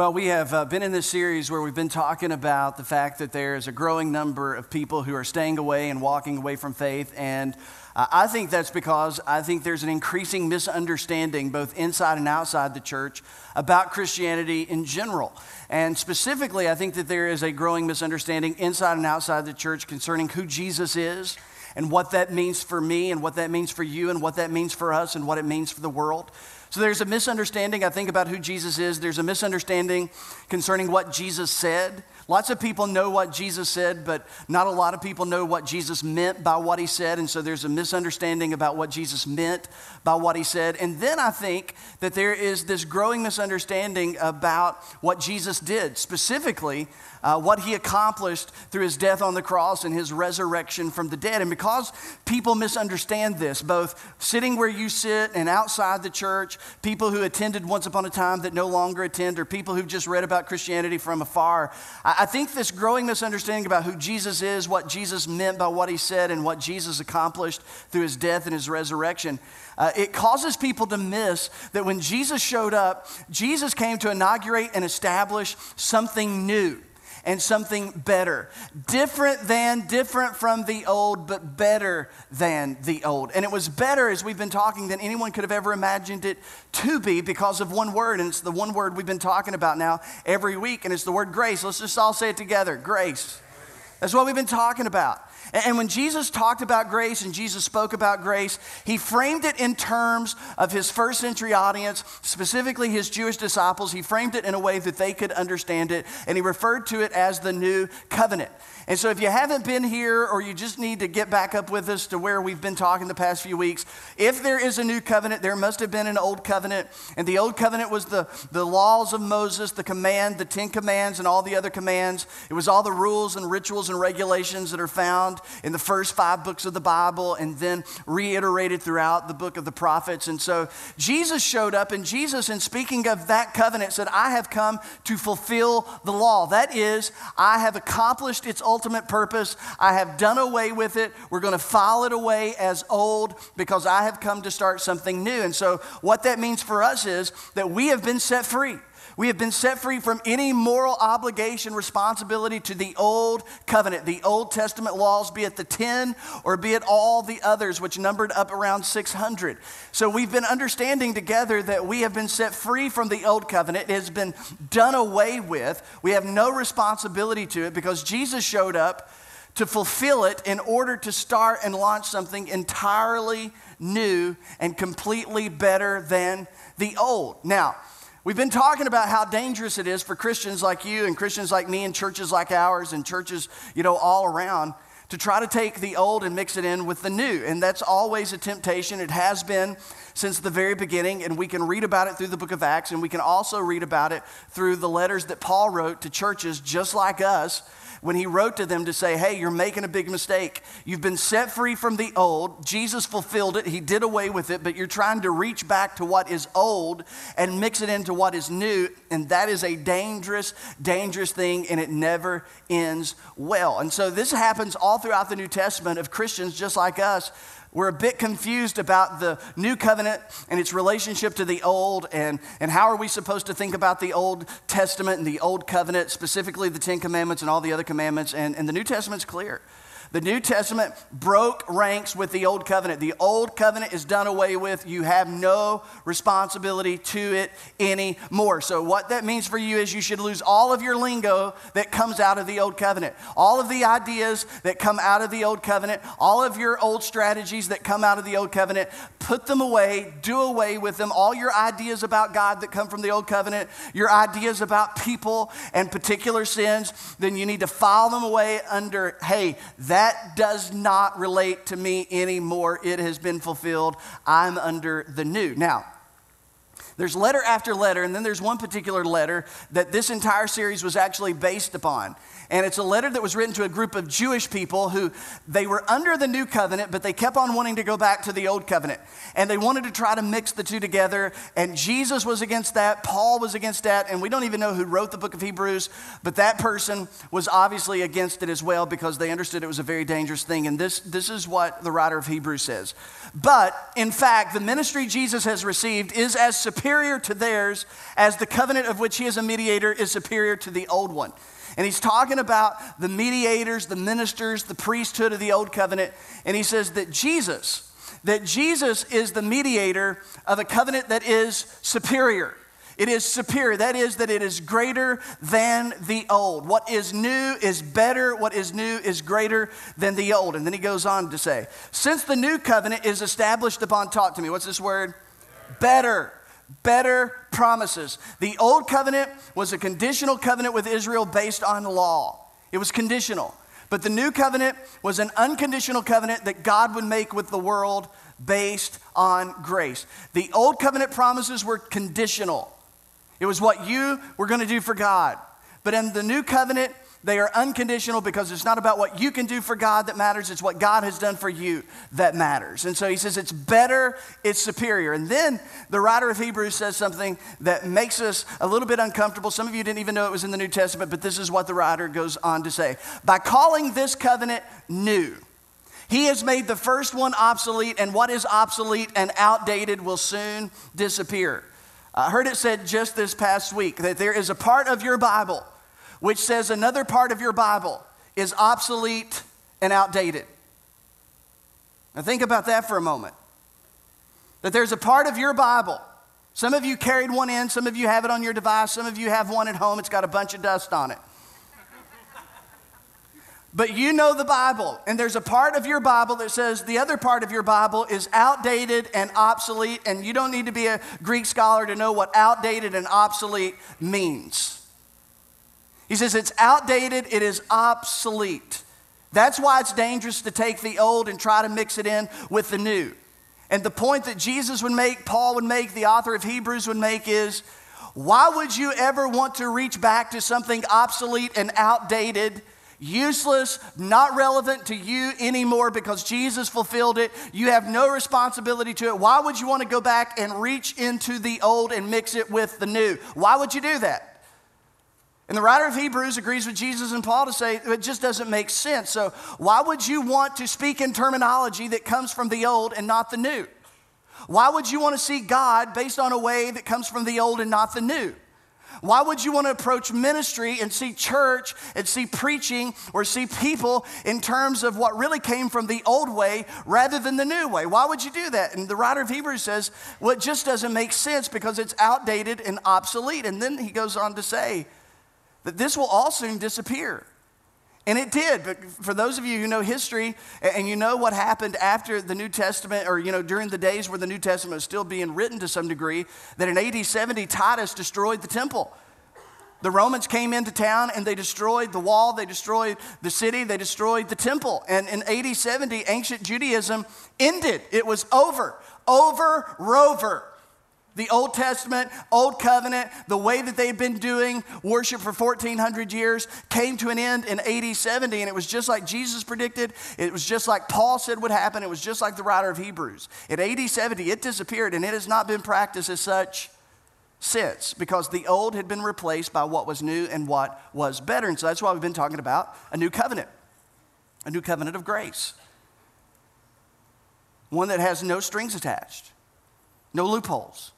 Well, we have uh, been in this series where we've been talking about the fact that there is a growing number of people who are staying away and walking away from faith. And uh, I think that's because I think there's an increasing misunderstanding, both inside and outside the church, about Christianity in general. And specifically, I think that there is a growing misunderstanding inside and outside the church concerning who Jesus is and what that means for me and what that means for you and what that means for us and what it means for the world. So there's a misunderstanding, I think, about who Jesus is. There's a misunderstanding concerning what Jesus said. Lots of people know what Jesus said, but not a lot of people know what Jesus meant by what he said. And so there's a misunderstanding about what Jesus meant by what he said. And then I think that there is this growing misunderstanding about what Jesus did, specifically uh, what he accomplished through his death on the cross and his resurrection from the dead. And because people misunderstand this, both sitting where you sit and outside the church, people who attended once upon a time that no longer attend, or people who've just read about Christianity from afar, I, I think this growing misunderstanding about who Jesus is, what Jesus meant by what he said, and what Jesus accomplished through his death and his resurrection. Uh, it causes people to miss that when Jesus showed up, Jesus came to inaugurate and establish something new and something better. Different than, different from the old, but better than the old. And it was better, as we've been talking, than anyone could have ever imagined it to be because of one word. And it's the one word we've been talking about now every week, and it's the word grace. Let's just all say it together grace. That's what we've been talking about. And when Jesus talked about grace and Jesus spoke about grace, he framed it in terms of his first century audience, specifically his Jewish disciples. He framed it in a way that they could understand it, and he referred to it as the new covenant. And so, if you haven't been here or you just need to get back up with us to where we've been talking the past few weeks, if there is a new covenant, there must have been an old covenant. And the old covenant was the, the laws of Moses, the command, the Ten Commands, and all the other commands. It was all the rules and rituals and regulations that are found in the first five books of the Bible and then reiterated throughout the book of the prophets. And so, Jesus showed up, and Jesus, in speaking of that covenant, said, I have come to fulfill the law. That is, I have accomplished its ultimate ultimate purpose. I have done away with it. We're going to file it away as old because I have come to start something new. And so, what that means for us is that we have been set free. We have been set free from any moral obligation, responsibility to the old covenant, the Old Testament laws, be it the 10 or be it all the others, which numbered up around 600. So we've been understanding together that we have been set free from the old covenant. It has been done away with. We have no responsibility to it because Jesus showed up to fulfill it in order to start and launch something entirely new and completely better than the old. Now, We've been talking about how dangerous it is for Christians like you and Christians like me and churches like ours and churches, you know, all around to try to take the old and mix it in with the new. And that's always a temptation. It has been since the very beginning, and we can read about it through the book of Acts, and we can also read about it through the letters that Paul wrote to churches just like us when he wrote to them to say, Hey, you're making a big mistake. You've been set free from the old. Jesus fulfilled it, he did away with it, but you're trying to reach back to what is old and mix it into what is new. And that is a dangerous, dangerous thing, and it never ends well. And so this happens all throughout the New Testament of Christians just like us we're a bit confused about the new covenant and its relationship to the old, and, and how are we supposed to think about the Old Testament and the Old Covenant, specifically the Ten Commandments and all the other commandments. And, and the New Testament's clear. The New Testament broke ranks with the Old Covenant. The Old Covenant is done away with. You have no responsibility to it anymore. So, what that means for you is you should lose all of your lingo that comes out of the Old Covenant, all of the ideas that come out of the Old Covenant, all of your old strategies that come out of the Old Covenant. Put them away, do away with them. All your ideas about God that come from the Old Covenant, your ideas about people and particular sins, then you need to file them away under, hey, that that does not relate to me anymore. It has been fulfilled. I'm under the new. Now, there's letter after letter, and then there's one particular letter that this entire series was actually based upon. And it's a letter that was written to a group of Jewish people who they were under the new covenant, but they kept on wanting to go back to the old covenant. And they wanted to try to mix the two together. And Jesus was against that, Paul was against that, and we don't even know who wrote the book of Hebrews, but that person was obviously against it as well because they understood it was a very dangerous thing. And this, this is what the writer of Hebrews says. But in fact, the ministry Jesus has received is as superior to theirs, as the covenant of which he is a mediator is superior to the old one. And he's talking about the mediators, the ministers, the priesthood of the old covenant. And he says that Jesus, that Jesus is the mediator of a covenant that is superior. It is superior. That is, that it is greater than the old. What is new is better. What is new is greater than the old. And then he goes on to say, since the new covenant is established upon, talk to me, what's this word? Better. Better promises. The old covenant was a conditional covenant with Israel based on law, it was conditional. But the new covenant was an unconditional covenant that God would make with the world based on grace. The old covenant promises were conditional. It was what you were going to do for God. But in the new covenant, they are unconditional because it's not about what you can do for God that matters, it's what God has done for you that matters. And so he says it's better, it's superior. And then the writer of Hebrews says something that makes us a little bit uncomfortable. Some of you didn't even know it was in the New Testament, but this is what the writer goes on to say. By calling this covenant new, he has made the first one obsolete, and what is obsolete and outdated will soon disappear. I heard it said just this past week that there is a part of your Bible which says another part of your Bible is obsolete and outdated. Now, think about that for a moment. That there's a part of your Bible. Some of you carried one in, some of you have it on your device, some of you have one at home, it's got a bunch of dust on it. But you know the Bible, and there's a part of your Bible that says the other part of your Bible is outdated and obsolete, and you don't need to be a Greek scholar to know what outdated and obsolete means. He says it's outdated, it is obsolete. That's why it's dangerous to take the old and try to mix it in with the new. And the point that Jesus would make, Paul would make, the author of Hebrews would make is why would you ever want to reach back to something obsolete and outdated? useless, not relevant to you anymore because Jesus fulfilled it. You have no responsibility to it. Why would you want to go back and reach into the old and mix it with the new? Why would you do that? And the writer of Hebrews agrees with Jesus and Paul to say it just doesn't make sense. So, why would you want to speak in terminology that comes from the old and not the new? Why would you want to see God based on a way that comes from the old and not the new? Why would you want to approach ministry and see church and see preaching or see people in terms of what really came from the old way rather than the new way? Why would you do that? And the writer of Hebrews says, well, it just doesn't make sense because it's outdated and obsolete. And then he goes on to say that this will all soon disappear. And it did. But for those of you who know history and you know what happened after the New Testament, or you know, during the days where the New Testament was still being written to some degree, that in AD 70, Titus destroyed the temple. The Romans came into town and they destroyed the wall, they destroyed the city, they destroyed the temple. And in AD 70, ancient Judaism ended. It was over. Over, rover. The Old Testament, Old Covenant, the way that they've been doing worship for 1400 years came to an end in AD 70, and it was just like Jesus predicted. It was just like Paul said would happen. It was just like the writer of Hebrews. In AD 70, it disappeared, and it has not been practiced as such since because the old had been replaced by what was new and what was better. And so that's why we've been talking about a new covenant, a new covenant of grace, one that has no strings attached, no loopholes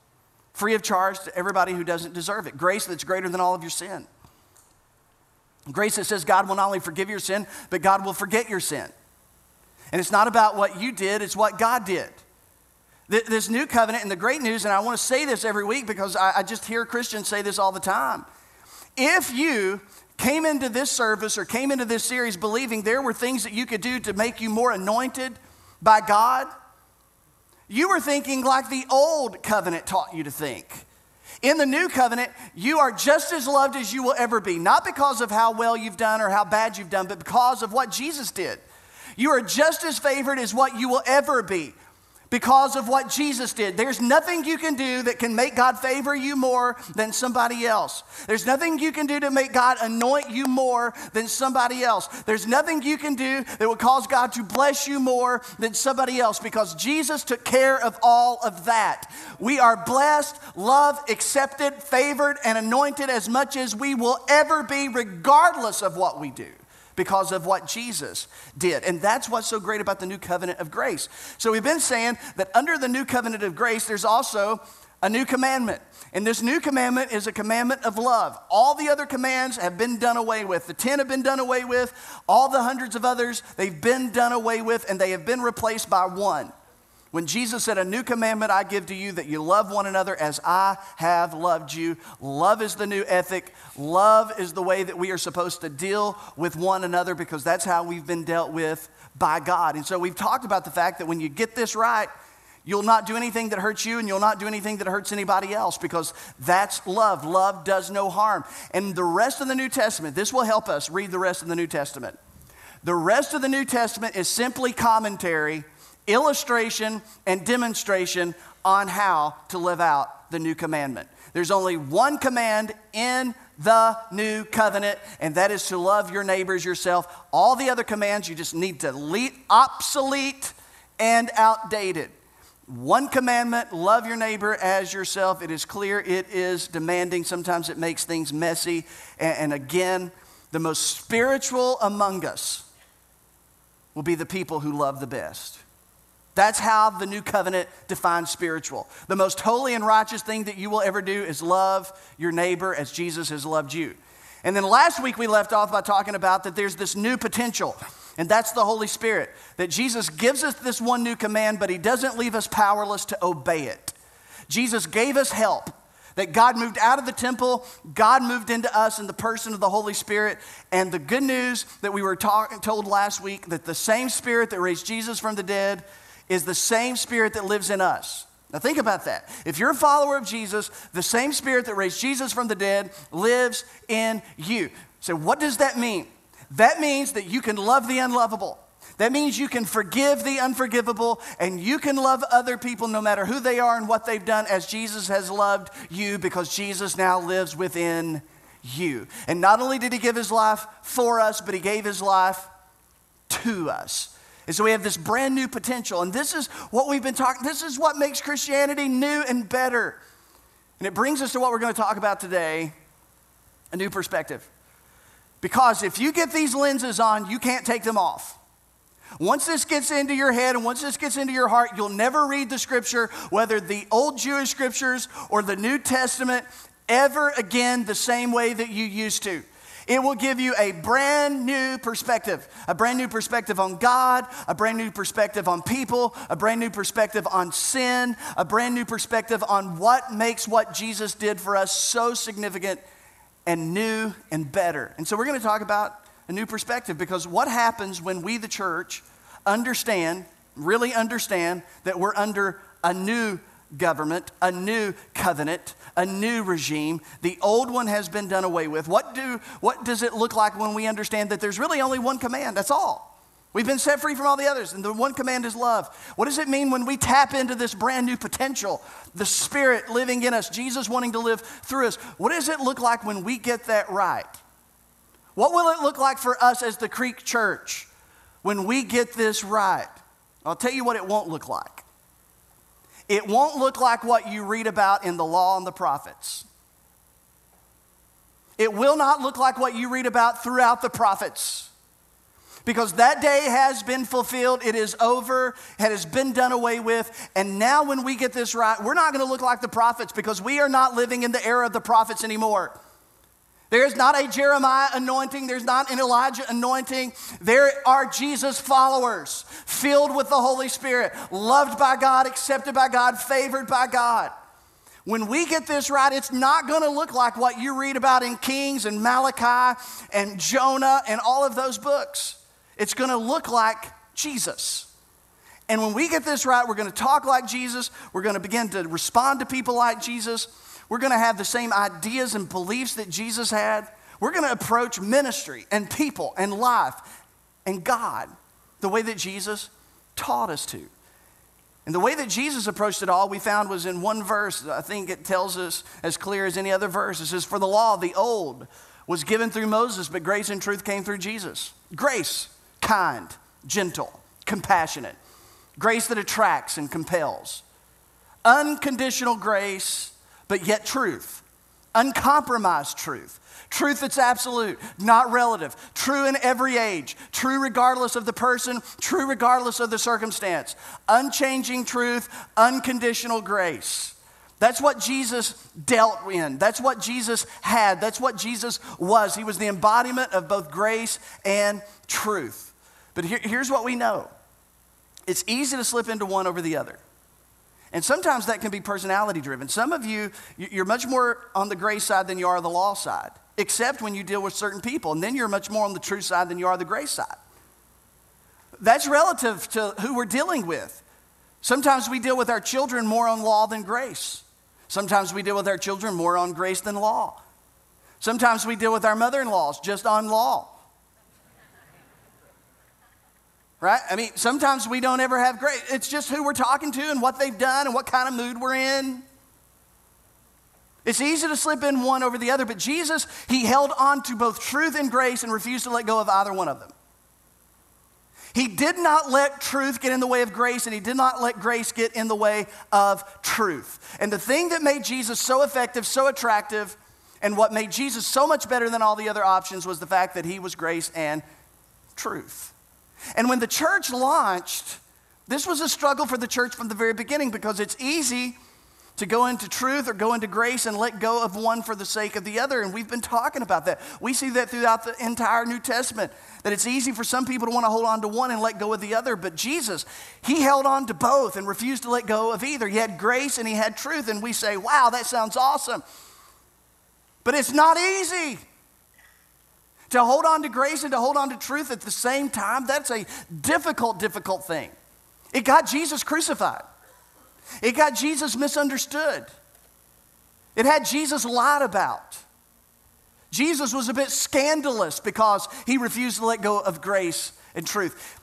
free of charge to everybody who doesn't deserve it. Grace that's greater than all of your sin. Grace that says God will not only forgive your sin, but God will forget your sin. And it's not about what you did, it's what God did. This new covenant, and the great news, and I want to say this every week because I just hear Christians say this all the time. If you came into this service or came into this series believing there were things that you could do to make you more anointed by God, you were thinking like the old covenant taught you to think. In the new covenant, you are just as loved as you will ever be, not because of how well you've done or how bad you've done, but because of what Jesus did. You are just as favored as what you will ever be because of what Jesus did. There's nothing you can do that can make God favor you more than somebody else. There's nothing you can do to make God anoint you more than somebody else. There's nothing you can do that will cause God to bless you more than somebody else because Jesus took care of all of that. We are blessed, loved, accepted, favored, and anointed as much as we will ever be, regardless of what we do because of what Jesus did. And that's what's so great about the new covenant of grace. So we've been saying that under the new covenant of grace, there's also a new commandment. And this new commandment is a commandment of love. All the other commands have been done away with. The 10 have been done away with. All the hundreds of others, they've been done away with, and they have been replaced by one. When Jesus said, A new commandment I give to you, that you love one another as I have loved you. Love is the new ethic. Love is the way that we are supposed to deal with one another because that's how we've been dealt with by God. And so we've talked about the fact that when you get this right, You'll not do anything that hurts you, and you'll not do anything that hurts anybody else because that's love. Love does no harm. And the rest of the New Testament, this will help us read the rest of the New Testament. The rest of the New Testament is simply commentary, illustration, and demonstration on how to live out the new commandment. There's only one command in the new covenant, and that is to love your neighbors yourself. All the other commands you just need to leave obsolete and outdated. One commandment love your neighbor as yourself. It is clear, it is demanding. Sometimes it makes things messy. And, again, the most spiritual among us will be the people who love the best. That's how the new covenant defines spiritual. The most holy and righteous thing that you will ever do is love your neighbor as Jesus has loved you. And then last week we left off by talking about that there's this new potential. And that's the Holy Spirit. That Jesus gives us this one new command, but He doesn't leave us powerless to obey it. Jesus gave us help. That God moved out of the temple, God moved into us in the person of the Holy Spirit. And the good news that we were talk, told last week that the same Spirit that raised Jesus from the dead is the same Spirit that lives in us. Now, think about that. If you're a follower of Jesus, the same Spirit that raised Jesus from the dead lives in you. So, what does that mean? That means that you can love the unlovable. That means you can forgive the unforgivable and you can love other people no matter who they are and what they've done as Jesus has loved you because Jesus now lives within you. And not only did he give his life for us, but he gave his life to us. And so we have this brand new potential. And this is what we've been talking, this is what makes Christianity new and better. And it brings us to what we're going to talk about today a new perspective. Because if you get these lenses on, you can't take them off. Once this gets into your head and once this gets into your heart, you'll never read the scripture, whether the old Jewish scriptures or the New Testament, ever again the same way that you used to. It will give you a brand new perspective, a brand new perspective on God, a brand new perspective on people, a brand new perspective on sin, a brand new perspective on what makes what Jesus did for us so significant and new and better. And so we're going to talk about a new perspective because what happens when we, the church, understand, really understand that we're under a new government, a new covenant, a new regime. The old one has been done away with. What, do, what does it look like when we understand that there's really only one command? That's all. We've been set free from all the others, and the one command is love. What does it mean when we tap into this brand new potential, the Spirit living in us, Jesus wanting to live through us? What does it look like when we get that right? What will it look like for us as the Creek Church when we get this right? I'll tell you what it won't look like. It won't look like what you read about in the law and the prophets. It will not look like what you read about throughout the prophets because that day has been fulfilled. It is over. It has been done away with. And now, when we get this right, we're not going to look like the prophets because we are not living in the era of the prophets anymore. There is not a Jeremiah anointing. There's not an Elijah anointing. There are Jesus followers filled with the Holy Spirit, loved by God, accepted by God, favored by God. When we get this right, it's not going to look like what you read about in Kings and Malachi and Jonah and all of those books. It's going to look like Jesus. And when we get this right, we're going to talk like Jesus. We're going to begin to respond to people like Jesus. We're going to have the same ideas and beliefs that Jesus had. We're going to approach ministry and people and life and God the way that Jesus taught us to. And the way that Jesus approached it all, we found was in one verse. I think it tells us as clear as any other verse. It says, For the law, the old, was given through Moses, but grace and truth came through Jesus. Grace kind, gentle, compassionate, grace that attracts and compels, unconditional grace, but yet truth, uncompromised truth. Truth that's absolute, not relative. True in every age. True regardless of the person. True regardless of the circumstance. Unchanging truth, unconditional grace. That's what Jesus dealt in. That's what Jesus had. That's what Jesus was. He was the embodiment of both grace and truth. But here, here's what we know it's easy to slip into one over the other. And sometimes that can be personality driven. Some of you, you're much more on the grace side than you are the law side, except when you deal with certain people. And then you're much more on the truth side than you are the grace side. That's relative to who we're dealing with. Sometimes we deal with our children more on law than grace. Sometimes we deal with our children more on grace than law. Sometimes we deal with our mother in laws just on law. Right? I mean, sometimes we don't ever have grace. It's just who we're talking to and what they've done and what kind of mood we're in. It's easy to slip in one over the other, but Jesus, he held on to both truth and grace and refused to let go of either one of them. He did not let truth get in the way of grace, and he did not let grace get in the way of truth. And the thing that made Jesus so effective, so attractive, and what made Jesus so much better than all the other options was the fact that he was grace and truth. And when the church launched, this was a struggle for the church from the very beginning because it's easy to go into truth or go into grace and let go of one for the sake of the other. And we've been talking about that. We see that throughout the entire New Testament, that it's easy for some people to want to hold on to one and let go of the other. But Jesus, he held on to both and refused to let go of either. He had grace and he had truth. And we say, wow, that sounds awesome. But it's not easy. To hold on to grace and to hold on to truth at the same time, that's a difficult, difficult thing. It got Jesus crucified. It got Jesus misunderstood. It had Jesus lied about. Jesus was a bit scandalous because he refused to let go of grace and truth.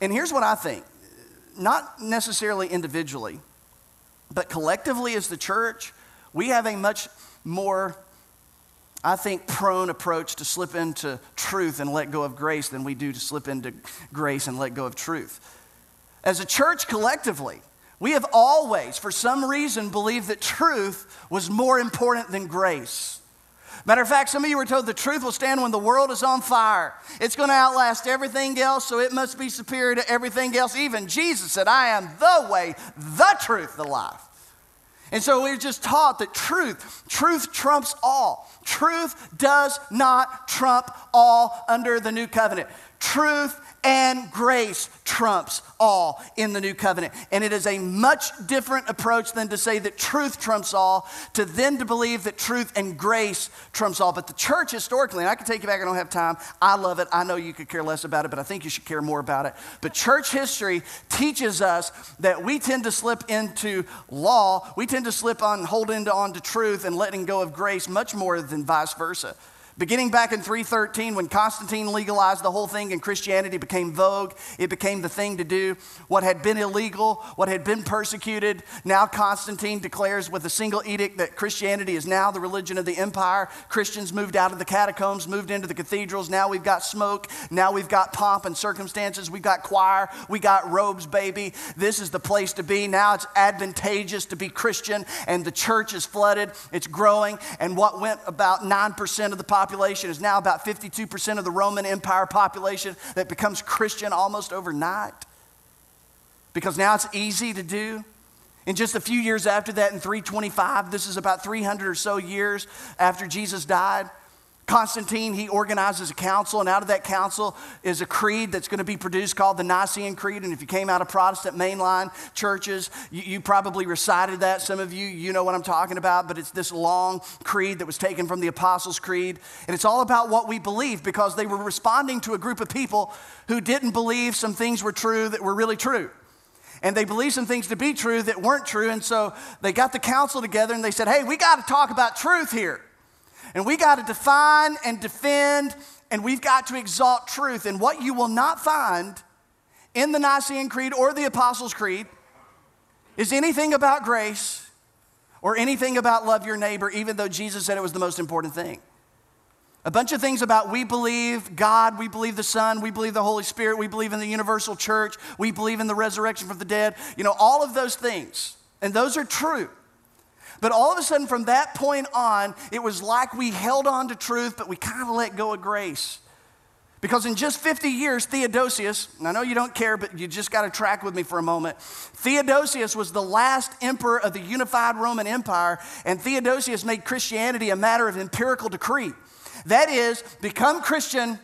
And here's what I think not necessarily individually, but collectively as the church, we have a much more, I think, prone approach to slip into truth and let go of grace than we do to slip into grace and let go of truth. As a church collectively, we have always, for some reason, believed that truth was more important than grace. Matter of fact, some of you were told the truth will stand when the world is on fire. It's going to outlast everything else, so it must be superior to everything else. Even Jesus said, I am the way, the truth, the life. And so we're just taught that truth, truth trumps all. Truth does not trump all under the new covenant. Truth and grace trumps all in the new covenant. And it is a much different approach than to say that truth trumps all, to then to believe that truth and grace trumps all. But the church historically, and I can take you back, I don't have time. I love it. I know you could care less about it, but I think you should care more about it. But church history teaches us that we tend to slip into law, we tend to slip on, holding on to truth and letting go of grace much more than vice versa. Beginning back in 313, when Constantine legalized the whole thing and Christianity became vogue, it became the thing to do. What had been illegal, what had been persecuted, now Constantine declares with a single edict that Christianity is now the religion of the empire. Christians moved out of the catacombs, moved into the cathedrals. Now we've got smoke. Now we've got pomp and circumstances. We've got choir. We got robes, baby. This is the place to be. Now it's advantageous to be Christian, and the church is flooded. It's growing. And what went about 9% of the population population is now about 52% of the Roman Empire population that becomes Christian almost overnight. Because now it's easy to do. In just a few years after that, in 325, this is about 300 or so years after Jesus died, Constantine, he organizes a council, and out of that council is a creed that's going to be produced called the Nicene Creed. And if you came out of Protestant mainline churches, you, you, probably recited that. Some of you, you know what I'm talking about, but it's this long creed that was taken from the Apostles' Creed. And it's all about what we believe because they were responding to a group of people who didn't believe some things were true that were really true. And they believed some things to be true that weren't true. And so they got the council together and they said, hey, we got to talk about truth here. And we got to define and defend, and we've got to exalt truth. And what you will not find in the Nicene Creed or the Apostles' Creed is anything about grace or anything about love your neighbor, even though Jesus said it was the most important thing. A bunch of things about we believe God, we believe the Son, we believe the Holy Spirit, we believe in the universal church, we believe in the resurrection from the dead. You know, all of those things. And those are true. But all of a sudden, from that point on, it was like we held on to truth, but we kind of let go of grace. Because in just 50 years, Theodosius, I know you don't care, but you just got to track with me for a moment. Theodosius was the last emperor of the unified Roman Empire, and Theodosius made Christianity a matter of empirical decree. That is, become Christian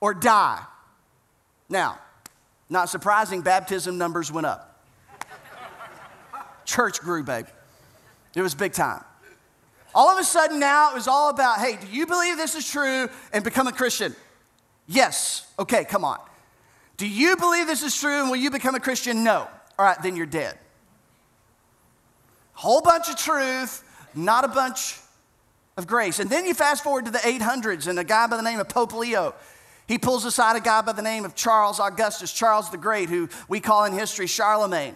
or die. Now, not surprising, baptism numbers went up. Church grew, babe. It was big time. All of a sudden now it was all about hey, do you believe this is true and become a Christian? Yes. Okay, come on. Do you believe this is true and will you become a Christian? No. All right, then you're dead. Whole bunch of truth, not a bunch of grace. And then you fast forward to the 800s, and a guy by the name of Pope Leo, he pulls aside a guy by the name of Charles Augustus, Charles the Great, who we call in history Charlemagne.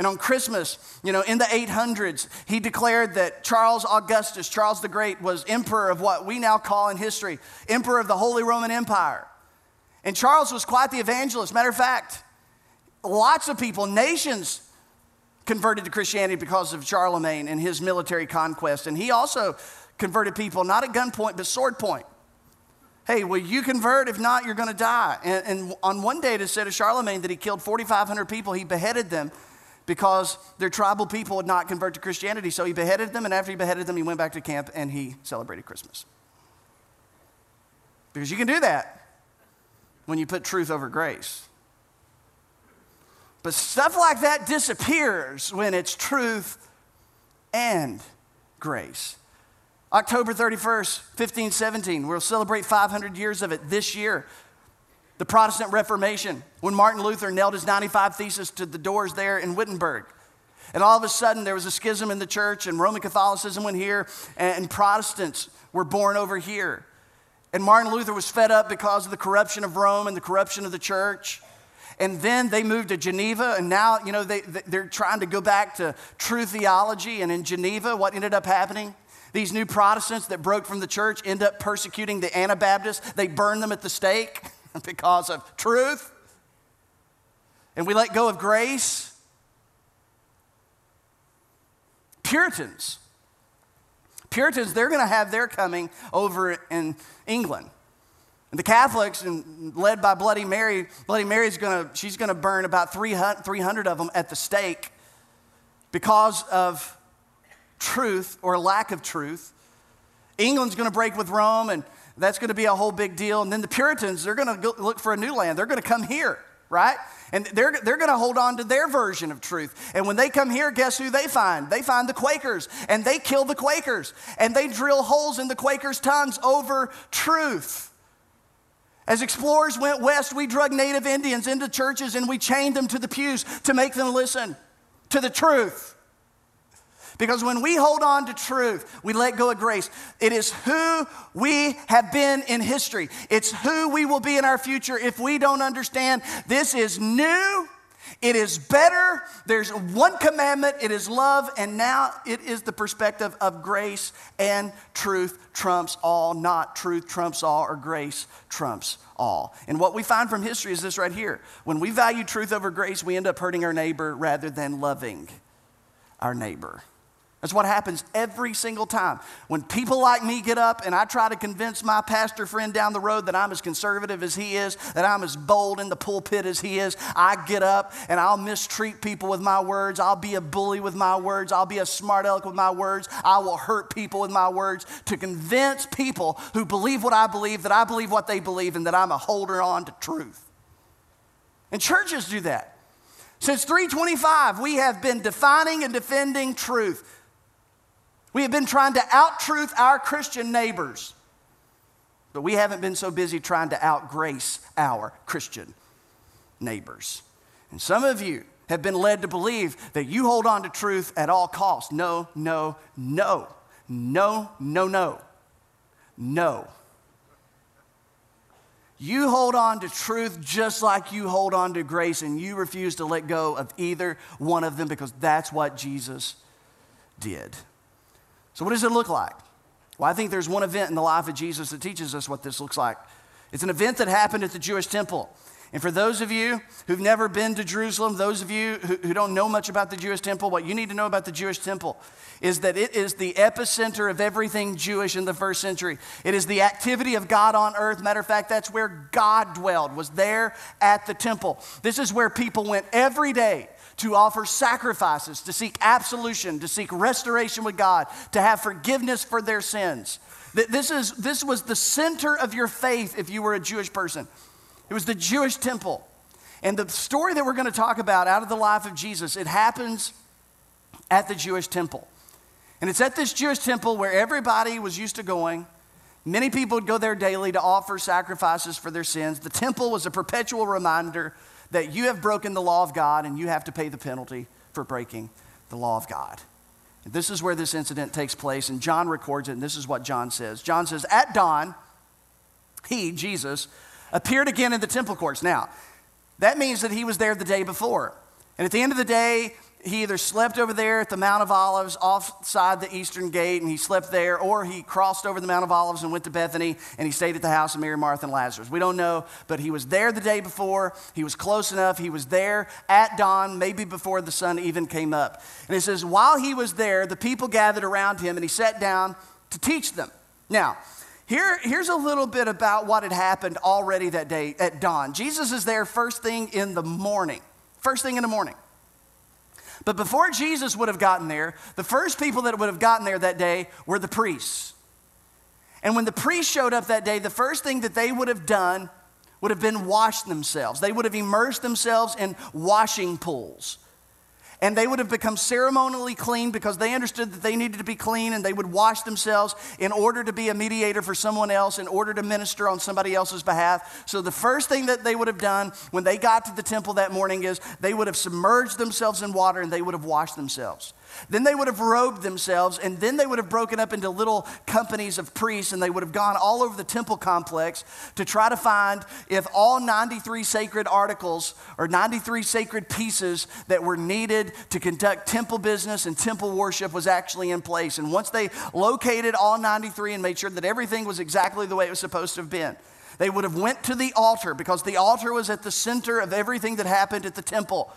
And on Christmas, you know, in the 800s, he declared that Charles Augustus, Charles the Great, was emperor of what we now call in history, emperor of the Holy Roman Empire. And Charles was quite the evangelist. Matter of fact, lots of people, nations, converted to Christianity because of Charlemagne and his military conquest. And he also converted people not at gunpoint, but sword point. Hey, will you convert? If not, you're going to die. And, and on one day, it is said of Charlemagne that he killed 4,500 people. He beheaded them because their tribal people would not convert to Christianity. So he beheaded them, and after he beheaded them, he went back to camp and he celebrated Christmas. Because you can do that when you put truth over grace. But stuff like that disappears when it's truth and grace. October 31st, 1517, we'll celebrate 500 years of it this year the Protestant Reformation, when Martin Luther nailed his 95 Theses to the doors there in Wittenberg. And all of a sudden, there was a schism in the church, and Roman Catholicism went here, and Protestants were born over here. And Martin Luther was fed up because of the corruption of Rome and the corruption of the church. And then they moved to Geneva, and now, you know, they, they're trying to go back to true theology. And in Geneva, what ended up happening? These new Protestants that broke from the church end up persecuting the Anabaptists. They burn them at the stake. because of truth, and we let go of grace. Puritans. Puritans, they're going to have their coming over in England. And the Catholics, and led by Bloody Mary, Bloody Mary's going to, she's going to burn about 300, 300 of them at the stake because of truth or lack of truth. England's going to break with Rome, and that's going to be a whole big deal. And then the Puritans, they're going to look for a new land. They're going to come here, right? And they're, they're going to hold on to their version of truth. And when they come here, guess who they find? They find the Quakers, and they kill the Quakers, and they drill holes in the Quakers' tongues over truth. As explorers went west, we drug native Indians into churches and we chained them to the pews to make them listen to the truth. Because when we hold on to truth, we let go of grace. It is who we have been in history, it's who we will be in our future if we don't understand this is new. It is better. There's one commandment. It is love. And now it is the perspective of grace and truth trumps all, not truth trumps all or grace trumps all. And what we find from history is this right here. When we value truth over grace, we end up hurting our neighbor rather than loving our neighbor. That's what happens every single time. When people like me get up and I try to convince my pastor friend down the road that I'm as conservative as he is, that I'm as bold in the pulpit as he is, I get up and I'll mistreat people with my words. I'll be a bully with my words. I'll be a smart aleck with my words. I will hurt people with my words to convince people who believe what I believe that I believe what they believe and that I'm a holder on to truth. And churches do that. Since 325, we have been defining and defending truth. We have been trying to out truth our Christian neighbors, but we haven't been so busy trying to out grace our Christian neighbors. And some of you have been led to believe that you hold on to truth at all costs. No, no, no, no, no, no, no. You hold on to truth just like you hold on to grace, and you refuse to let go of either one of them because that's what Jesus did. So, what does it look like? Well, I think there's one event in the life of Jesus that teaches us what this looks like. It's an event that happened at the Jewish temple. And for those of you who've never been to Jerusalem, those of you who, who, don't know much about the Jewish temple, what you need to know about the Jewish temple is that it is the epicenter of everything Jewish in the first century. It is the activity of God on earth. Matter of fact, that's where God dwelled, was there at the temple. This is where people went every day to offer sacrifices, to seek absolution, to seek restoration with God, to have forgiveness for their sins. This, is, this was the center of your faith if you were a Jewish person. It was the Jewish temple. And the story that we're going to talk about out of the life of Jesus, it happens at the Jewish temple. And it's at this Jewish temple where everybody was used to going. Many people would go there daily to offer sacrifices for their sins. The temple was a perpetual reminder that you have broken the law of God and you have to pay the penalty for breaking the law of God. And this is where this incident takes place, and John records it, and this is what John says. John says, At dawn, he, Jesus, appeared again in the temple courts. Now, that means that he was there the day before. And at the end of the day, he either slept over there at the Mount of Olives offside the eastern gate and he slept there, or he crossed over the Mount of Olives and went to Bethany and he stayed at the house of Mary, Martha, and Lazarus. We don't know, but he was there the day before. He was close enough. He was there at dawn, maybe before the sun even came up. And it says, while he was there, the people gathered around him and he sat down to teach them. Now, here, here's a little bit about what had happened already that day at dawn. Jesus is there first thing in the morning. First thing in the morning. But before Jesus would have gotten there, the first people that would have gotten there that day were the priests. And when the priests showed up that day, the first thing that they would have done would have been washed themselves. They would have immersed themselves in washing pools and they would have become ceremonially clean because they understood that they needed to be clean and they would wash themselves in order to be a mediator for someone else, in order to minister on somebody else's behalf. So the first thing that they would have done when they got to the temple that morning is they would have submerged themselves in water and they would have washed themselves. Then they would have robed themselves, and then they would have broken up into little companies of priests, and they would have gone all over the temple complex to try to find if all 93 sacred articles or 93 sacred pieces that were needed to conduct temple business and temple worship was actually in place. And once they located all 93 and made sure that everything was exactly the way it was supposed to have been, they would have went to the altar because the altar was at the center of everything that happened at the temple.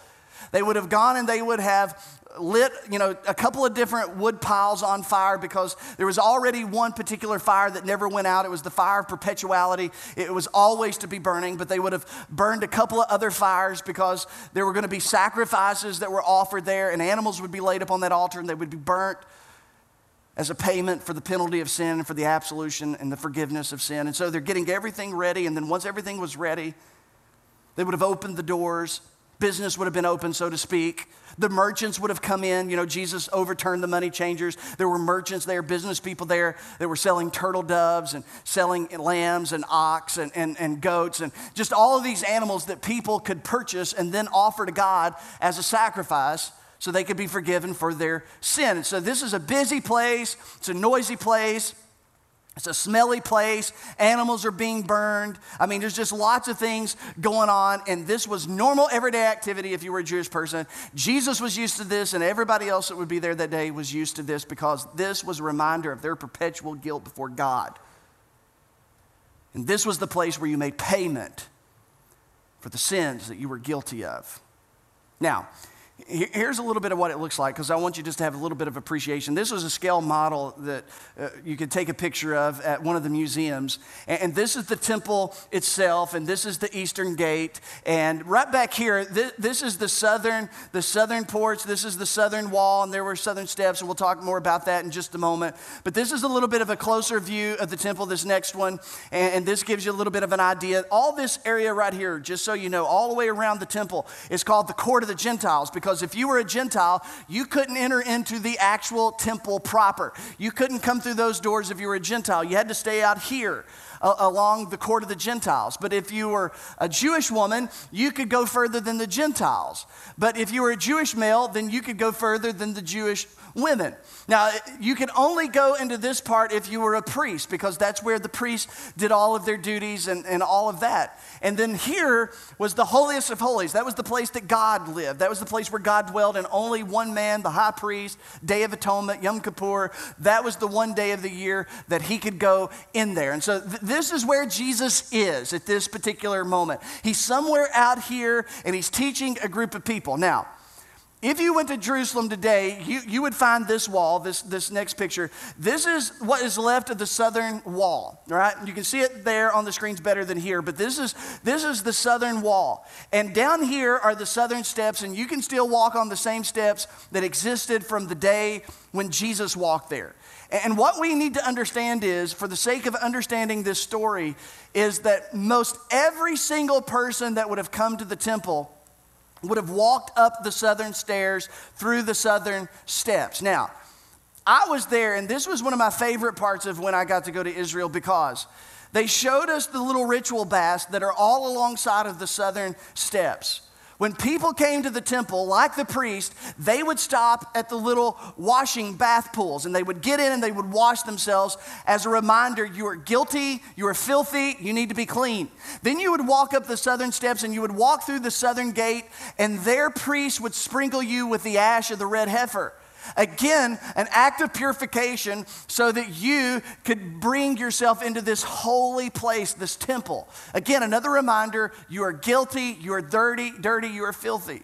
They would have gone and they would have lit, you know, a couple of different wood piles on fire because there was already one particular fire that never went out. It was the fire of perpetuality. It was always to be burning, but they would have burned a couple of other fires because there were going to be sacrifices that were offered there, and animals would be laid up on that altar and they would be burnt as a payment for the penalty of sin and for the absolution and the forgiveness of sin. And so they're getting everything ready, and then once everything was ready, they would have opened the doors. Business would have been open, so to speak. The merchants would have come in. You know, Jesus overturned the money changers. There were merchants there, business people there that were selling turtle doves and selling lambs and ox and, and, and goats and just all of these animals that people could purchase and then offer to God as a sacrifice so they could be forgiven for their sin. And so this is a busy place, it's a noisy place. It's a smelly place. Animals are being burned. I mean, there's just lots of things going on. And this was normal everyday activity if you were a Jewish person. Jesus was used to this, and everybody else that would be there that day was used to this because this was a reminder of their perpetual guilt before God. And this was the place where you made payment for the sins that you were guilty of. Now, Here's a little bit of what it looks like because I want you just to have a little bit of appreciation. This was a scale model that uh, you could take a picture of at one of the museums. And, and, this is the temple itself, and this is the eastern gate. And right back here, th- this is the southern, the southern porch. This is the southern wall, and there were southern steps, and we'll talk more about that in just a moment. But this is a little bit of a closer view of the temple, this next one. And, and this gives you a little bit of an idea. All this area right here, just so you know, all the way around the temple is called the court of the Gentiles because if you were a Gentile, you couldn't enter into the actual temple proper. You couldn't come through those doors if you were a Gentile. You had to stay out here along the court of the Gentiles. But if you were a Jewish woman, you could go further than the Gentiles. But if you were a Jewish male, then you could go further than the Jewish women. Now, you could only go into this part if you were a priest, because that's where the priests did all of their duties and, and all of that. And then here was the holiest of holies. That was the place that God lived. That was the place where God dwelled, and only one man, the high priest, Day of Atonement, Yom Kippur, that was the one day of the year that he could go in there. And so th- this is where Jesus is at this particular moment. He's somewhere out here and he's teaching a group of people. Now, if you went to Jerusalem today, you, you would find this wall, this, this next picture. This is what is left of the southern wall, right? You can see it there on the screens better than here, but this is, this is the southern wall. And down here are the southern steps, and you can still walk on the same steps that existed from the day when Jesus walked there. And what we need to understand is, for the sake of understanding this story, is that most every single person that would have come to the temple would have walked up the southern stairs through the southern steps. Now, I was there, and this was one of my favorite parts of when I got to go to Israel because they showed us the little ritual baths that are all alongside of the southern steps. When people came to the temple, like the priest, they would stop at the little washing bath pools and they would get in and they would wash themselves as a reminder you are guilty, you are filthy, you need to be clean. Then you would walk up the southern steps and you would walk through the southern gate, and their priest would sprinkle you with the ash of the red heifer. Again, an act of purification so that you could bring yourself into this holy place, this temple. Again, another reminder you are guilty, you are dirty, dirty, you are filthy.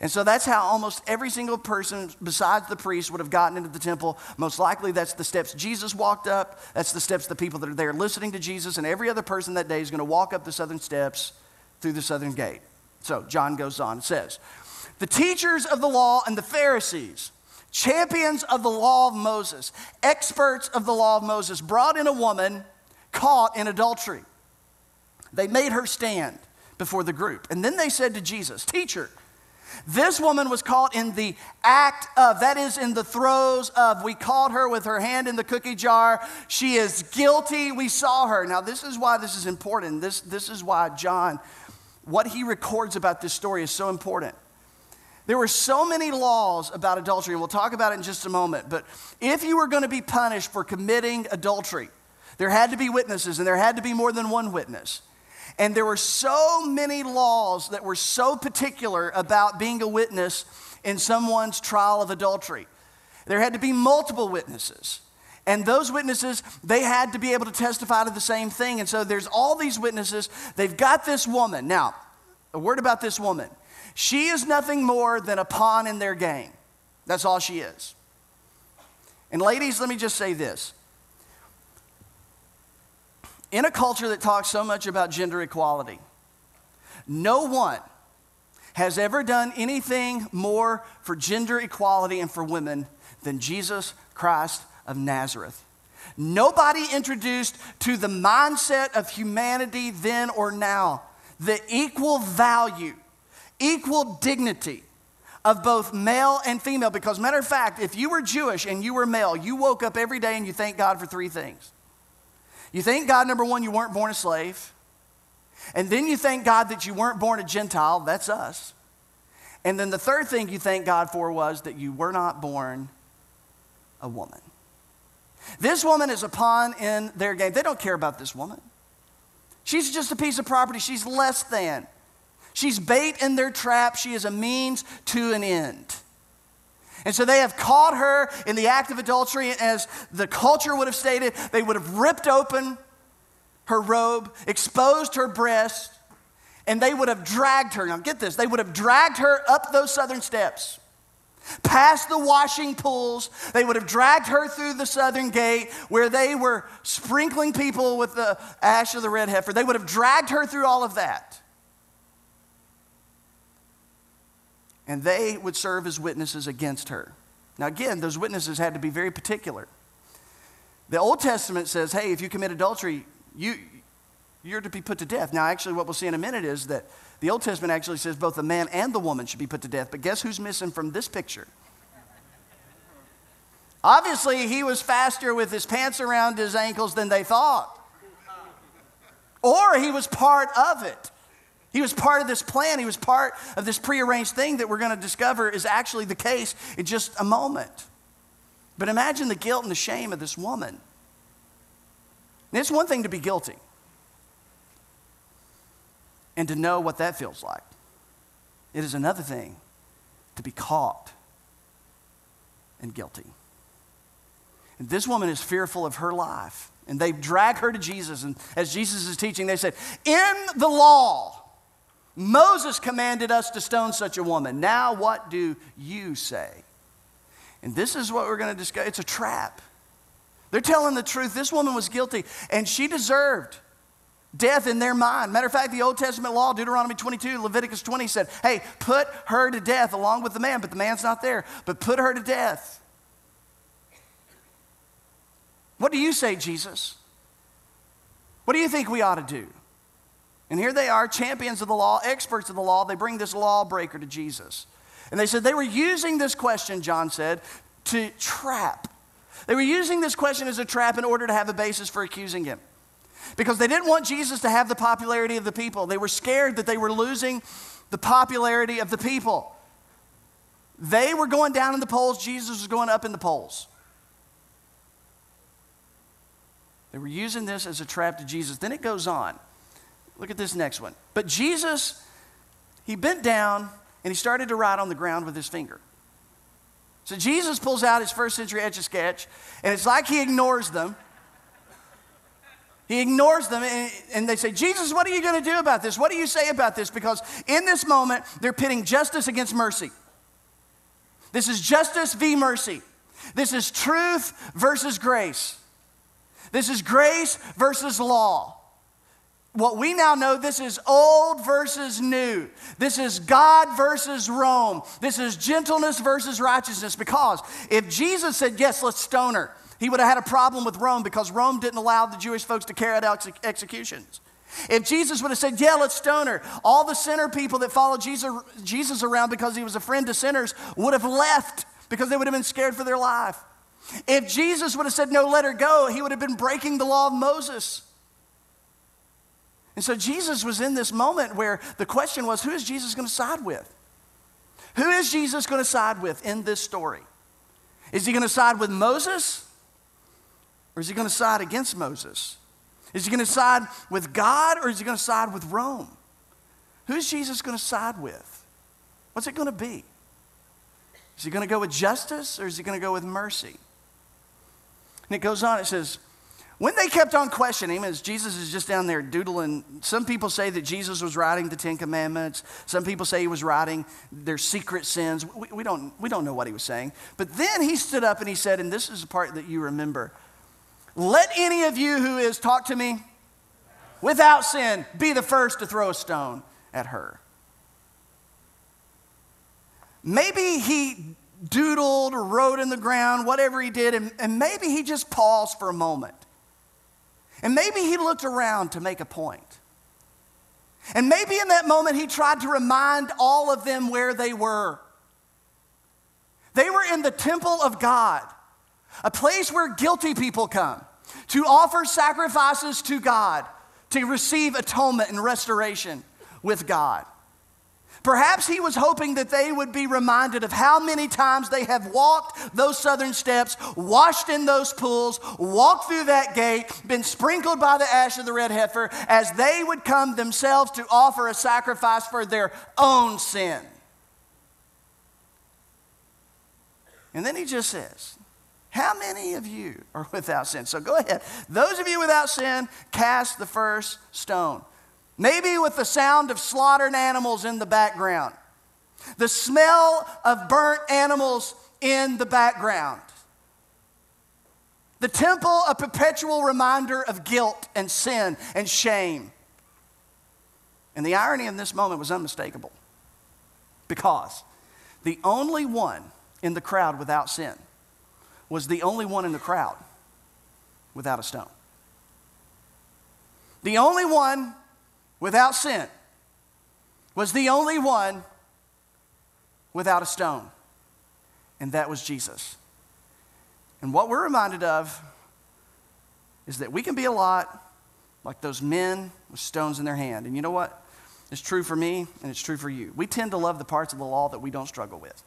And so that's how almost every single person besides the priest would have gotten into the temple. Most likely, that's the steps Jesus walked up. That's the steps the people that are there listening to Jesus. And every other person that day is going to walk up the southern steps through the southern gate. So John goes on and says, The teachers of the law and the Pharisees champions of the law of Moses, experts of the law of Moses, brought in a woman caught in adultery. They made her stand before the group. And then they said to Jesus, Teacher, this woman was caught in the act of, that is, in the throes of, we caught her with her hand in the cookie jar. She is guilty. We saw her. Now, this is why this is important. This, this is why John, what he records about this story is so important. There were so many laws about adultery, and we'll talk about it in just a moment. But if you were going to be punished for committing adultery, there had to be witnesses, and there had to be more than one witness. And there were so many laws that were so particular about being a witness in someone's trial of adultery. There had to be multiple witnesses. And those witnesses, they had to be able to testify to the same thing. And so there's all these witnesses. They've got this woman. Now, a word about this woman. She is nothing more than a pawn in their game. That's all she is. And ladies, let me just say this. In a culture that talks so much about gender equality, no one has ever done anything more for gender equality and for women than Jesus Christ of Nazareth. Nobody introduced to the mindset of humanity then or now the equal value equal dignity of both male and female. Because, matter of fact, if you were Jewish and you were male, you woke up every day and you thank God for three things. You thank God, number one, you weren't born a slave. And then you thank God that you weren't born a Gentile. That's us. And then the third thing you thank God for was that you were not born a woman. This woman is a pawn in their game. They don't care about this woman. She's just a piece of property. She's less than. She's bait in their trap. She is a means to an end. And so they have caught her in the act of adultery, as the culture would have stated. They would have ripped open her robe, exposed her breast, and they would have dragged her. Now, get this they would have dragged her up those southern steps, past the washing pools. They would have dragged her through the southern gate where they were sprinkling people with the ash of the red heifer. They would have dragged her through all of that. And they would serve as witnesses against her. Now, again, those witnesses had to be very particular. The Old Testament says, hey, if you commit adultery, you, you're to be put to death. Now, actually, what we'll see in a minute is that the Old Testament actually says both the man and the woman should be put to death. But guess who's missing from this picture? Obviously, he was faster with his pants around his ankles than they thought. Or he was part of it. He was part of this plan. He was part of this prearranged thing that we're going to discover is actually the case in just a moment. But imagine the guilt and the shame of this woman. And it's one thing to be guilty and to know what that feels like, it is another thing to be caught and guilty. And this woman is fearful of her life And they drag her to Jesus. And as Jesus is teaching, they said, In the law, Moses commanded us to stone such a woman. Now, what do you say? And this is what we're going to discuss. It's a trap. They're telling the truth. This woman was guilty, and she deserved death in their mind. Matter of fact, the Old Testament law, Deuteronomy 22, Leviticus 20 said, hey, put her to death along with the man, but the man's not there, but put her to death. What do you say, Jesus? What do you think we ought to do? And here they are, champions of the law, experts of the law. They bring this lawbreaker to Jesus. And they said they were using this question, John said, to trap. They were using this question as a trap in order to have a basis for accusing him. Because they didn't want Jesus to have the popularity of the people. They were scared that they were losing the popularity of the people. They were going down in the polls, Jesus was going up in the polls. They were using this as a trap to Jesus. Then it goes on. Look at this next one. But Jesus, he bent down and he started to write on the ground with his finger. So Jesus pulls out his first century etch a sketch, and it's like he ignores them. He ignores them, and, and they say, Jesus, what are you going to do about this? What do you say about this? Because in this moment, they're pitting justice against mercy. This is justice v. mercy. This is truth versus grace. This is grace versus law. What we now know, this is old versus new. This is God versus Rome. This is gentleness versus righteousness. Because if Jesus said, Yes, let's stone her, he would have had a problem with Rome because Rome didn't allow the Jewish folks to carry out executions. If Jesus would have said, Yeah, let's stone her, all the sinner people that followed Jesus, Jesus around because he was a friend to sinners would have left because they would have been scared for their life. If Jesus would have said, No, let her go, he would have been breaking the law of Moses. And so Jesus was in this moment where the question was who is Jesus going to side with? Who is Jesus going to side with in this story? Is he going to side with Moses? Or is he going to side against Moses? Is he going to side with God or is he going to side with Rome? Who's Jesus going to side with? What's it going to be? Is he going to go with justice or is he going to go with mercy? And it goes on, it says, when they kept on questioning him, as Jesus is just down there doodling, some people say that Jesus was writing the Ten Commandments. Some people say he was writing their secret sins. We, we, don't, we don't know what he was saying. But then he stood up and he said, and this is the part that you remember Let any of you who is, talk to me, without sin, be the first to throw a stone at her. Maybe he doodled or wrote in the ground, whatever he did, and, and maybe he just paused for a moment. And maybe he looked around to make a point. And maybe in that moment he tried to remind all of them where they were. They were in the temple of God, a place where guilty people come to offer sacrifices to God, to receive atonement and restoration with God. Perhaps he was hoping that they would be reminded of how many times they have walked those southern steps, washed in those pools, walked through that gate, been sprinkled by the ash of the red heifer, as they would come themselves to offer a sacrifice for their own sin. And then he just says, How many of you are without sin? So go ahead. Those of you without sin, cast the first stone. Maybe with the sound of slaughtered animals in the background, the smell of burnt animals in the background. The temple, a perpetual reminder of guilt and sin and shame. And the irony in this moment was unmistakable because the only one in the crowd without sin was the only one in the crowd without a stone. The only one without sin was the only one without a stone, and that was Jesus. And what we're reminded of is that we can be a lot like those men with stones in their hand. And you know what? It's true for me and it's true for you. We tend to love the parts of the law that we don't struggle with.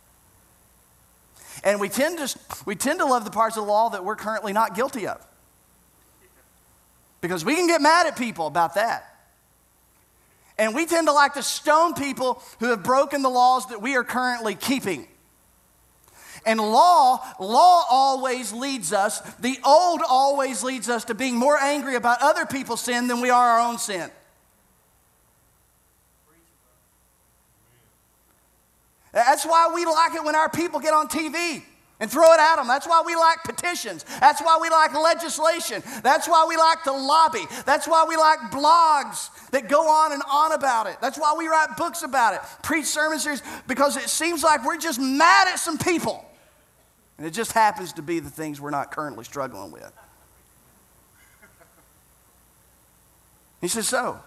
And we tend to, we tend to love the parts of the law that we're currently not guilty of. Because we can get mad at people about that. And we tend to like to stone people who have broken the laws that we are currently keeping. And law, law always leads us, the old always leads us to being more angry about other people's sin than we are our own sin. That's why we like it when our people get on TV and throw it at them. That's why we like petitions. That's why we like legislation. That's why we like to lobby. That's why we like blogs that go on and on about it. That's why we write books about it, preach sermon series, because it seems like we're just mad at some people. And it just happens to be the things we're not currently struggling with. He says, So,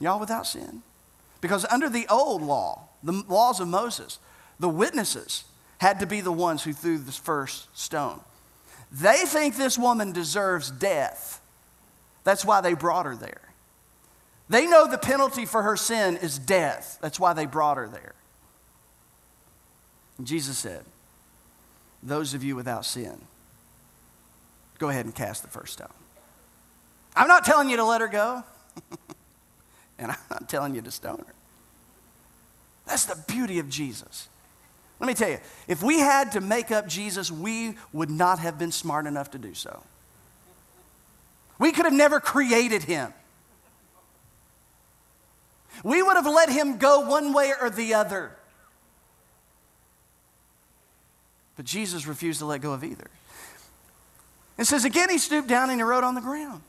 y'all without sin? Because under the old law, the laws of Moses, the witnesses had to be the ones who threw the first stone. They think this woman deserves death. That's why they brought her there. They know the penalty for her sin is death. That's why they brought her there. And Jesus said, Those of you without sin, go ahead and cast the first stone. I'm not telling you to let her go, and I'm not telling you to stone her. That's the beauty of Jesus. Let me tell you, if we had to make up Jesus, we would not have been smart enough to do so. We could have never created him. We would have let him go one way or the other. But Jesus refused to let go of either. It says, again, he stooped down and he wrote on the ground.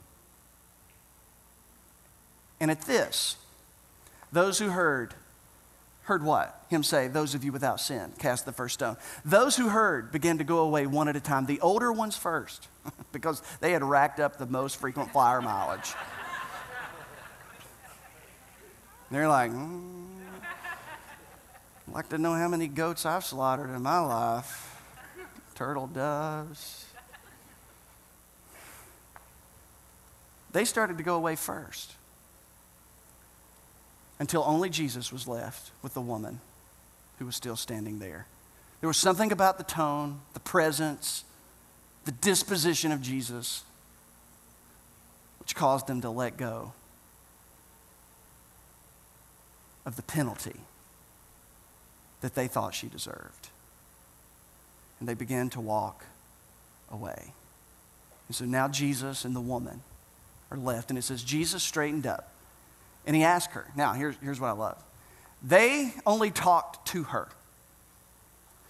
And at this, those who heard heard what? Him say, Those of you without sin, cast the first stone. Those who heard began to go away one at a time, the older ones first, because they had racked up the most frequent flyer mileage. They're like, mm, I'd like to know how many goats I've slaughtered in my life. Turtle doves. They started to go away first until only Jesus was left with the woman who was still standing there. There was something about the tone, the presence, the disposition of Jesus which caused them to let go of the penalty that they thought she deserved. And they began to walk away. And so now Jesus and the woman are left, and it says, Jesus straightened up and he asked her. Now, here's, here's what I love they only talked to her,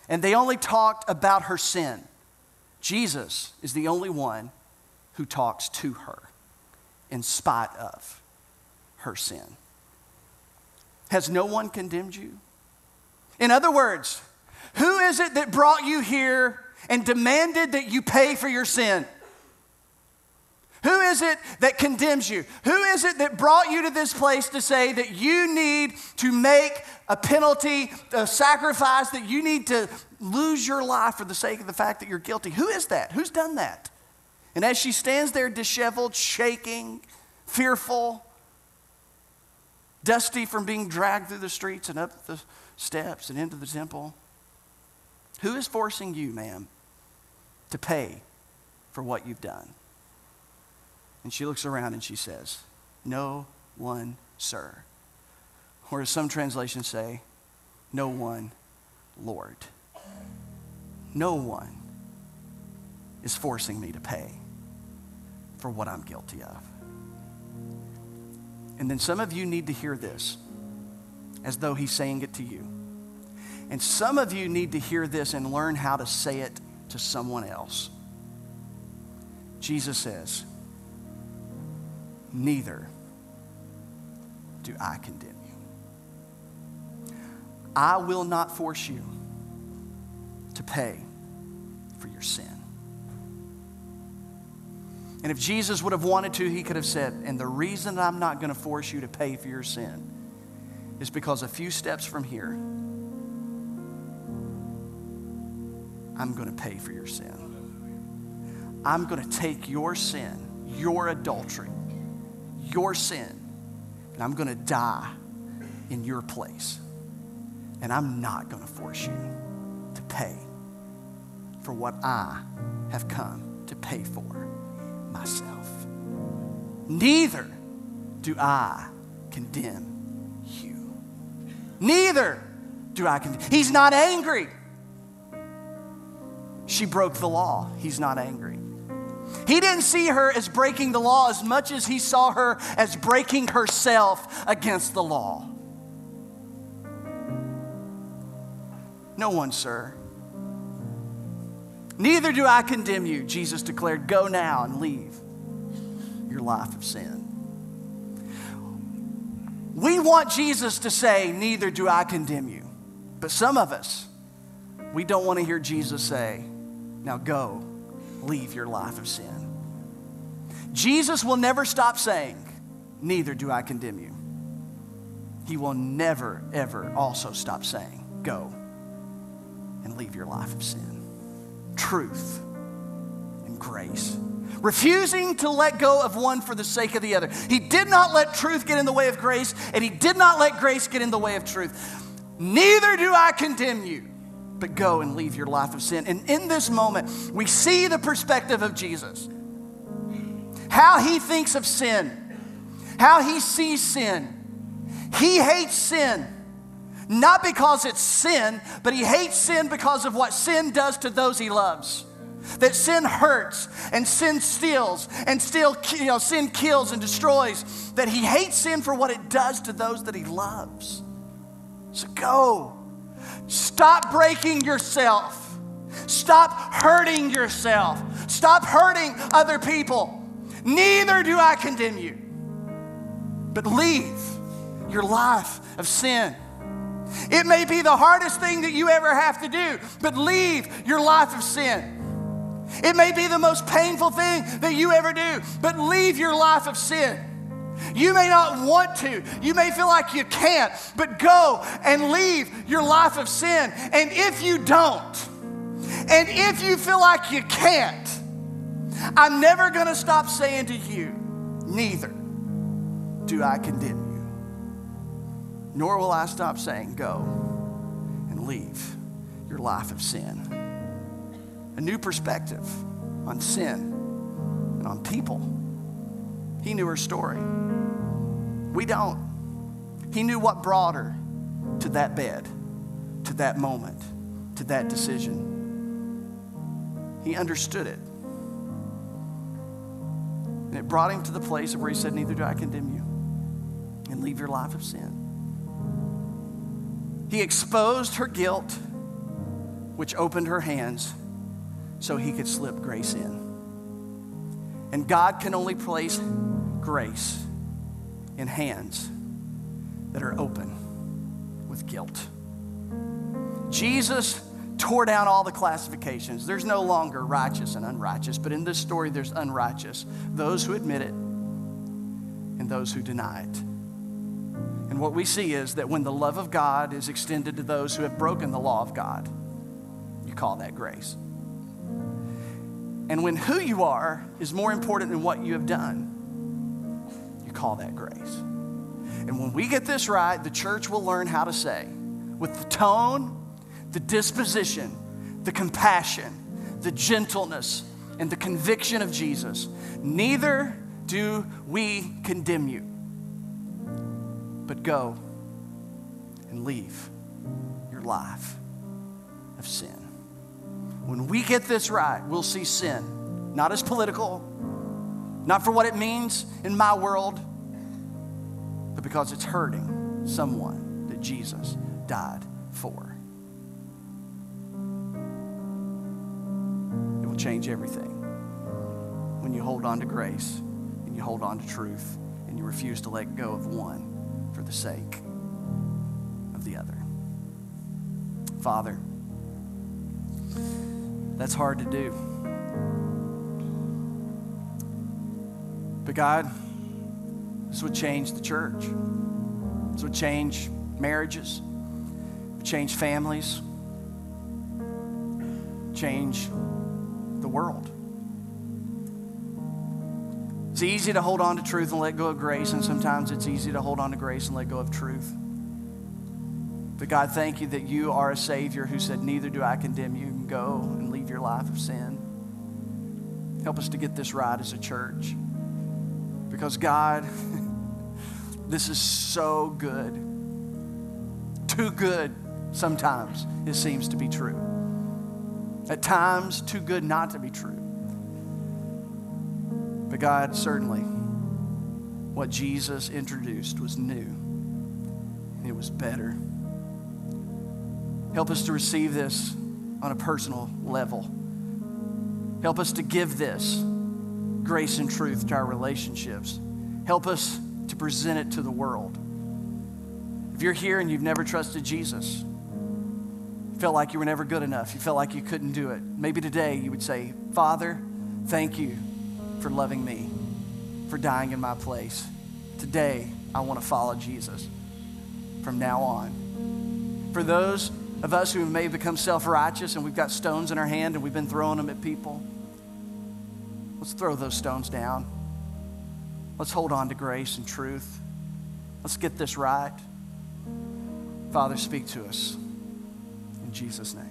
and they only talked about her sin. Jesus is the only one who talks to her in spite of her sin. Has no one condemned you? In other words, who is it that brought you here and demanded that you pay for your sin? Who is it that condemns you? Who is it that brought you to this place to say that you need to make a penalty, a sacrifice, that you need to lose your life for the sake of the fact that you're guilty? Who is that? Who's done that? And as she stands there disheveled, shaking, fearful, dusty from being dragged through the streets and up the steps and into the temple, who is forcing you, ma'am, to pay for what you've done? And she looks around and she says, No one, sir. Or as some translations say, No one, Lord. No one is forcing me to pay for what I'm guilty of. And then some of you need to hear this as though he's saying it to you. And some of you need to hear this and learn how to say it to someone else. Jesus says, neither do I condemn you. I will not force you to pay for your sin. And if Jesus would have wanted to, he could have said, And the reason I'm not going to force you to pay for your sin is because a few steps from here, I'm going to pay for your sin. I'm going to take your sin, your adultery, your sin, and I'm going to die in your place. And I'm not going to force you to pay for what I have come to pay for myself. Neither do I condemn you. Neither do I condemn. He's not angry. she broke the law, he's not angry. He didn't see her as breaking the law as much as he saw her as breaking herself against the law. No one, sir. Neither do I condemn you, Jesus declared. Go now and leave your life of sin. We want Jesus to say, Neither do I condemn you. But some of us, we don't want to hear Jesus say, Now go, leave your life of sin. Jesus will never stop saying, Neither do I condemn you. He will never, ever also stop saying, Go and leave your life of sin. Truth and grace. Refusing to let go of one for the sake of the other. He did not let truth get in the way of grace, and he did not let grace get in the way of truth. Neither do I condemn you, but go and leave your life of sin. And in this moment, we see the perspective of Jesus how he thinks of sin, how he sees sin. He hates sin. Not because it's sin, but he hates sin because of what sin does to those he loves. That sin hurts and sin steals and still, you know, sin kills and destroys. That he hates sin for what it does to those that he loves. So go. Stop breaking yourself. Stop hurting yourself. Stop hurting other people. Neither do I condemn you. But leave your life of sin. It may be the hardest thing that you ever have to do, but leave your life of sin. It may be the most painful thing that you ever do, but leave your life of sin. You may not want to. You may feel like you can't, but go and leave your life of sin. And if you don't, and if you feel like you can't, I'm never going to stop saying to you, neither do I condemn you. Nor will I stop saying, go and leave your life of sin. A new perspective on sin and on people. He knew her story. We don't. He knew what brought her to that bed, to that moment, to that decision. He understood it. And it brought him to the place where he said, Neither do I condemn you, and leave your life of sin. He exposed her guilt, which opened her hands so he could slip grace in. And God can only place grace in hands that are open with guilt. Jesus tore down all the classifications. There's no longer righteous and unrighteous, but in this story, there's unrighteous those who admit it and those who deny it. And what we see is that when the love of God is extended to those who have broken the law of God, you call that grace. And when who you are is more important than what you have done, call that grace. And when we get this right, the church will learn how to say, with the tone, the disposition, the compassion, the gentleness, and the conviction of Jesus, neither do we condemn you, but go and leave your life of sin. When we get this right, we'll see sin not as political, not for what it means in my world, but because it's hurting someone that Jesus died for. It will change everything when you hold on to grace and you hold on to truth and you refuse to let go of one for the sake of the other. Father, that's hard to do. But God, this would change the church. This would change marriages, change families, change the world. It's easy to hold on to truth and let go of grace, and sometimes it's easy to hold on to grace and let go of truth. But God, thank you that you are a Savior who said, Neither do I condemn you. Go and leave your life of sin. Help us to get this right as a church. Because, God, this is so good. Too good sometimes, it seems to be true. At times, too good not to be true. But God, certainly, what Jesus introduced was new, it was better. Help us to receive this on a personal level. Help us to give this grace and truth to our relationships. Help us to present it to the world. If you're here and you've never trusted Jesus, felt like you were never good enough, you felt like you couldn't do it, maybe today you would say, Father, thank you for loving me, for dying in my place. Today, I want to follow Jesus from now on. For those of us who may become self righteous and we've got stones in our hand and we've been throwing them at people, let's throw those stones down. Let's hold on to grace and truth. Let's get this right. Father, speak to us. In Jesus' name.